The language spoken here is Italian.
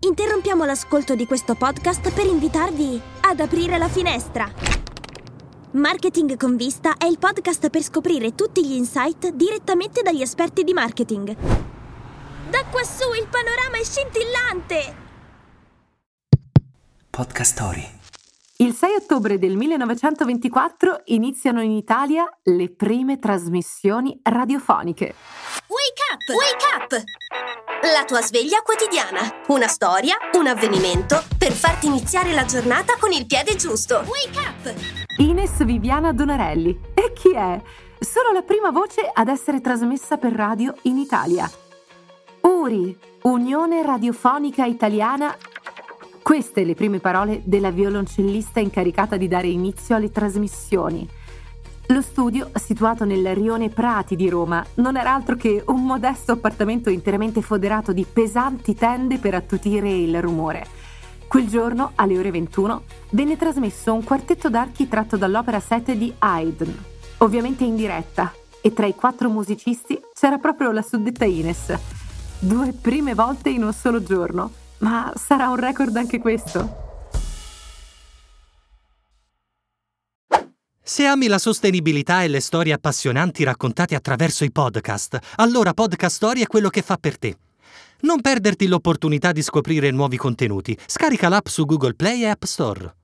Interrompiamo l'ascolto di questo podcast per invitarvi ad aprire la finestra. Marketing con vista è il podcast per scoprire tutti gli insight direttamente dagli esperti di marketing. Da quassù il panorama è scintillante! Podcast Story. Il 6 ottobre del 1924 iniziano in Italia le prime trasmissioni radiofoniche. Wake up! Wake up! La tua sveglia quotidiana. Una storia, un avvenimento per farti iniziare la giornata con il piede giusto. Wake up! Ines Viviana Donarelli. E chi è? Solo la prima voce ad essere trasmessa per radio in Italia. URI, Unione Radiofonica Italiana. Queste le prime parole della violoncellista incaricata di dare inizio alle trasmissioni. Lo studio, situato nel rione Prati di Roma, non era altro che un modesto appartamento interamente foderato di pesanti tende per attutire il rumore. Quel giorno, alle ore 21, venne trasmesso un quartetto d'archi tratto dall'opera 7 di Haydn, ovviamente in diretta, e tra i quattro musicisti c'era proprio la suddetta Ines. Due prime volte in un solo giorno, ma sarà un record anche questo? Se ami la sostenibilità e le storie appassionanti raccontate attraverso i podcast, allora Podcast Story è quello che fa per te. Non perderti l'opportunità di scoprire nuovi contenuti. Scarica l'app su Google Play e App Store.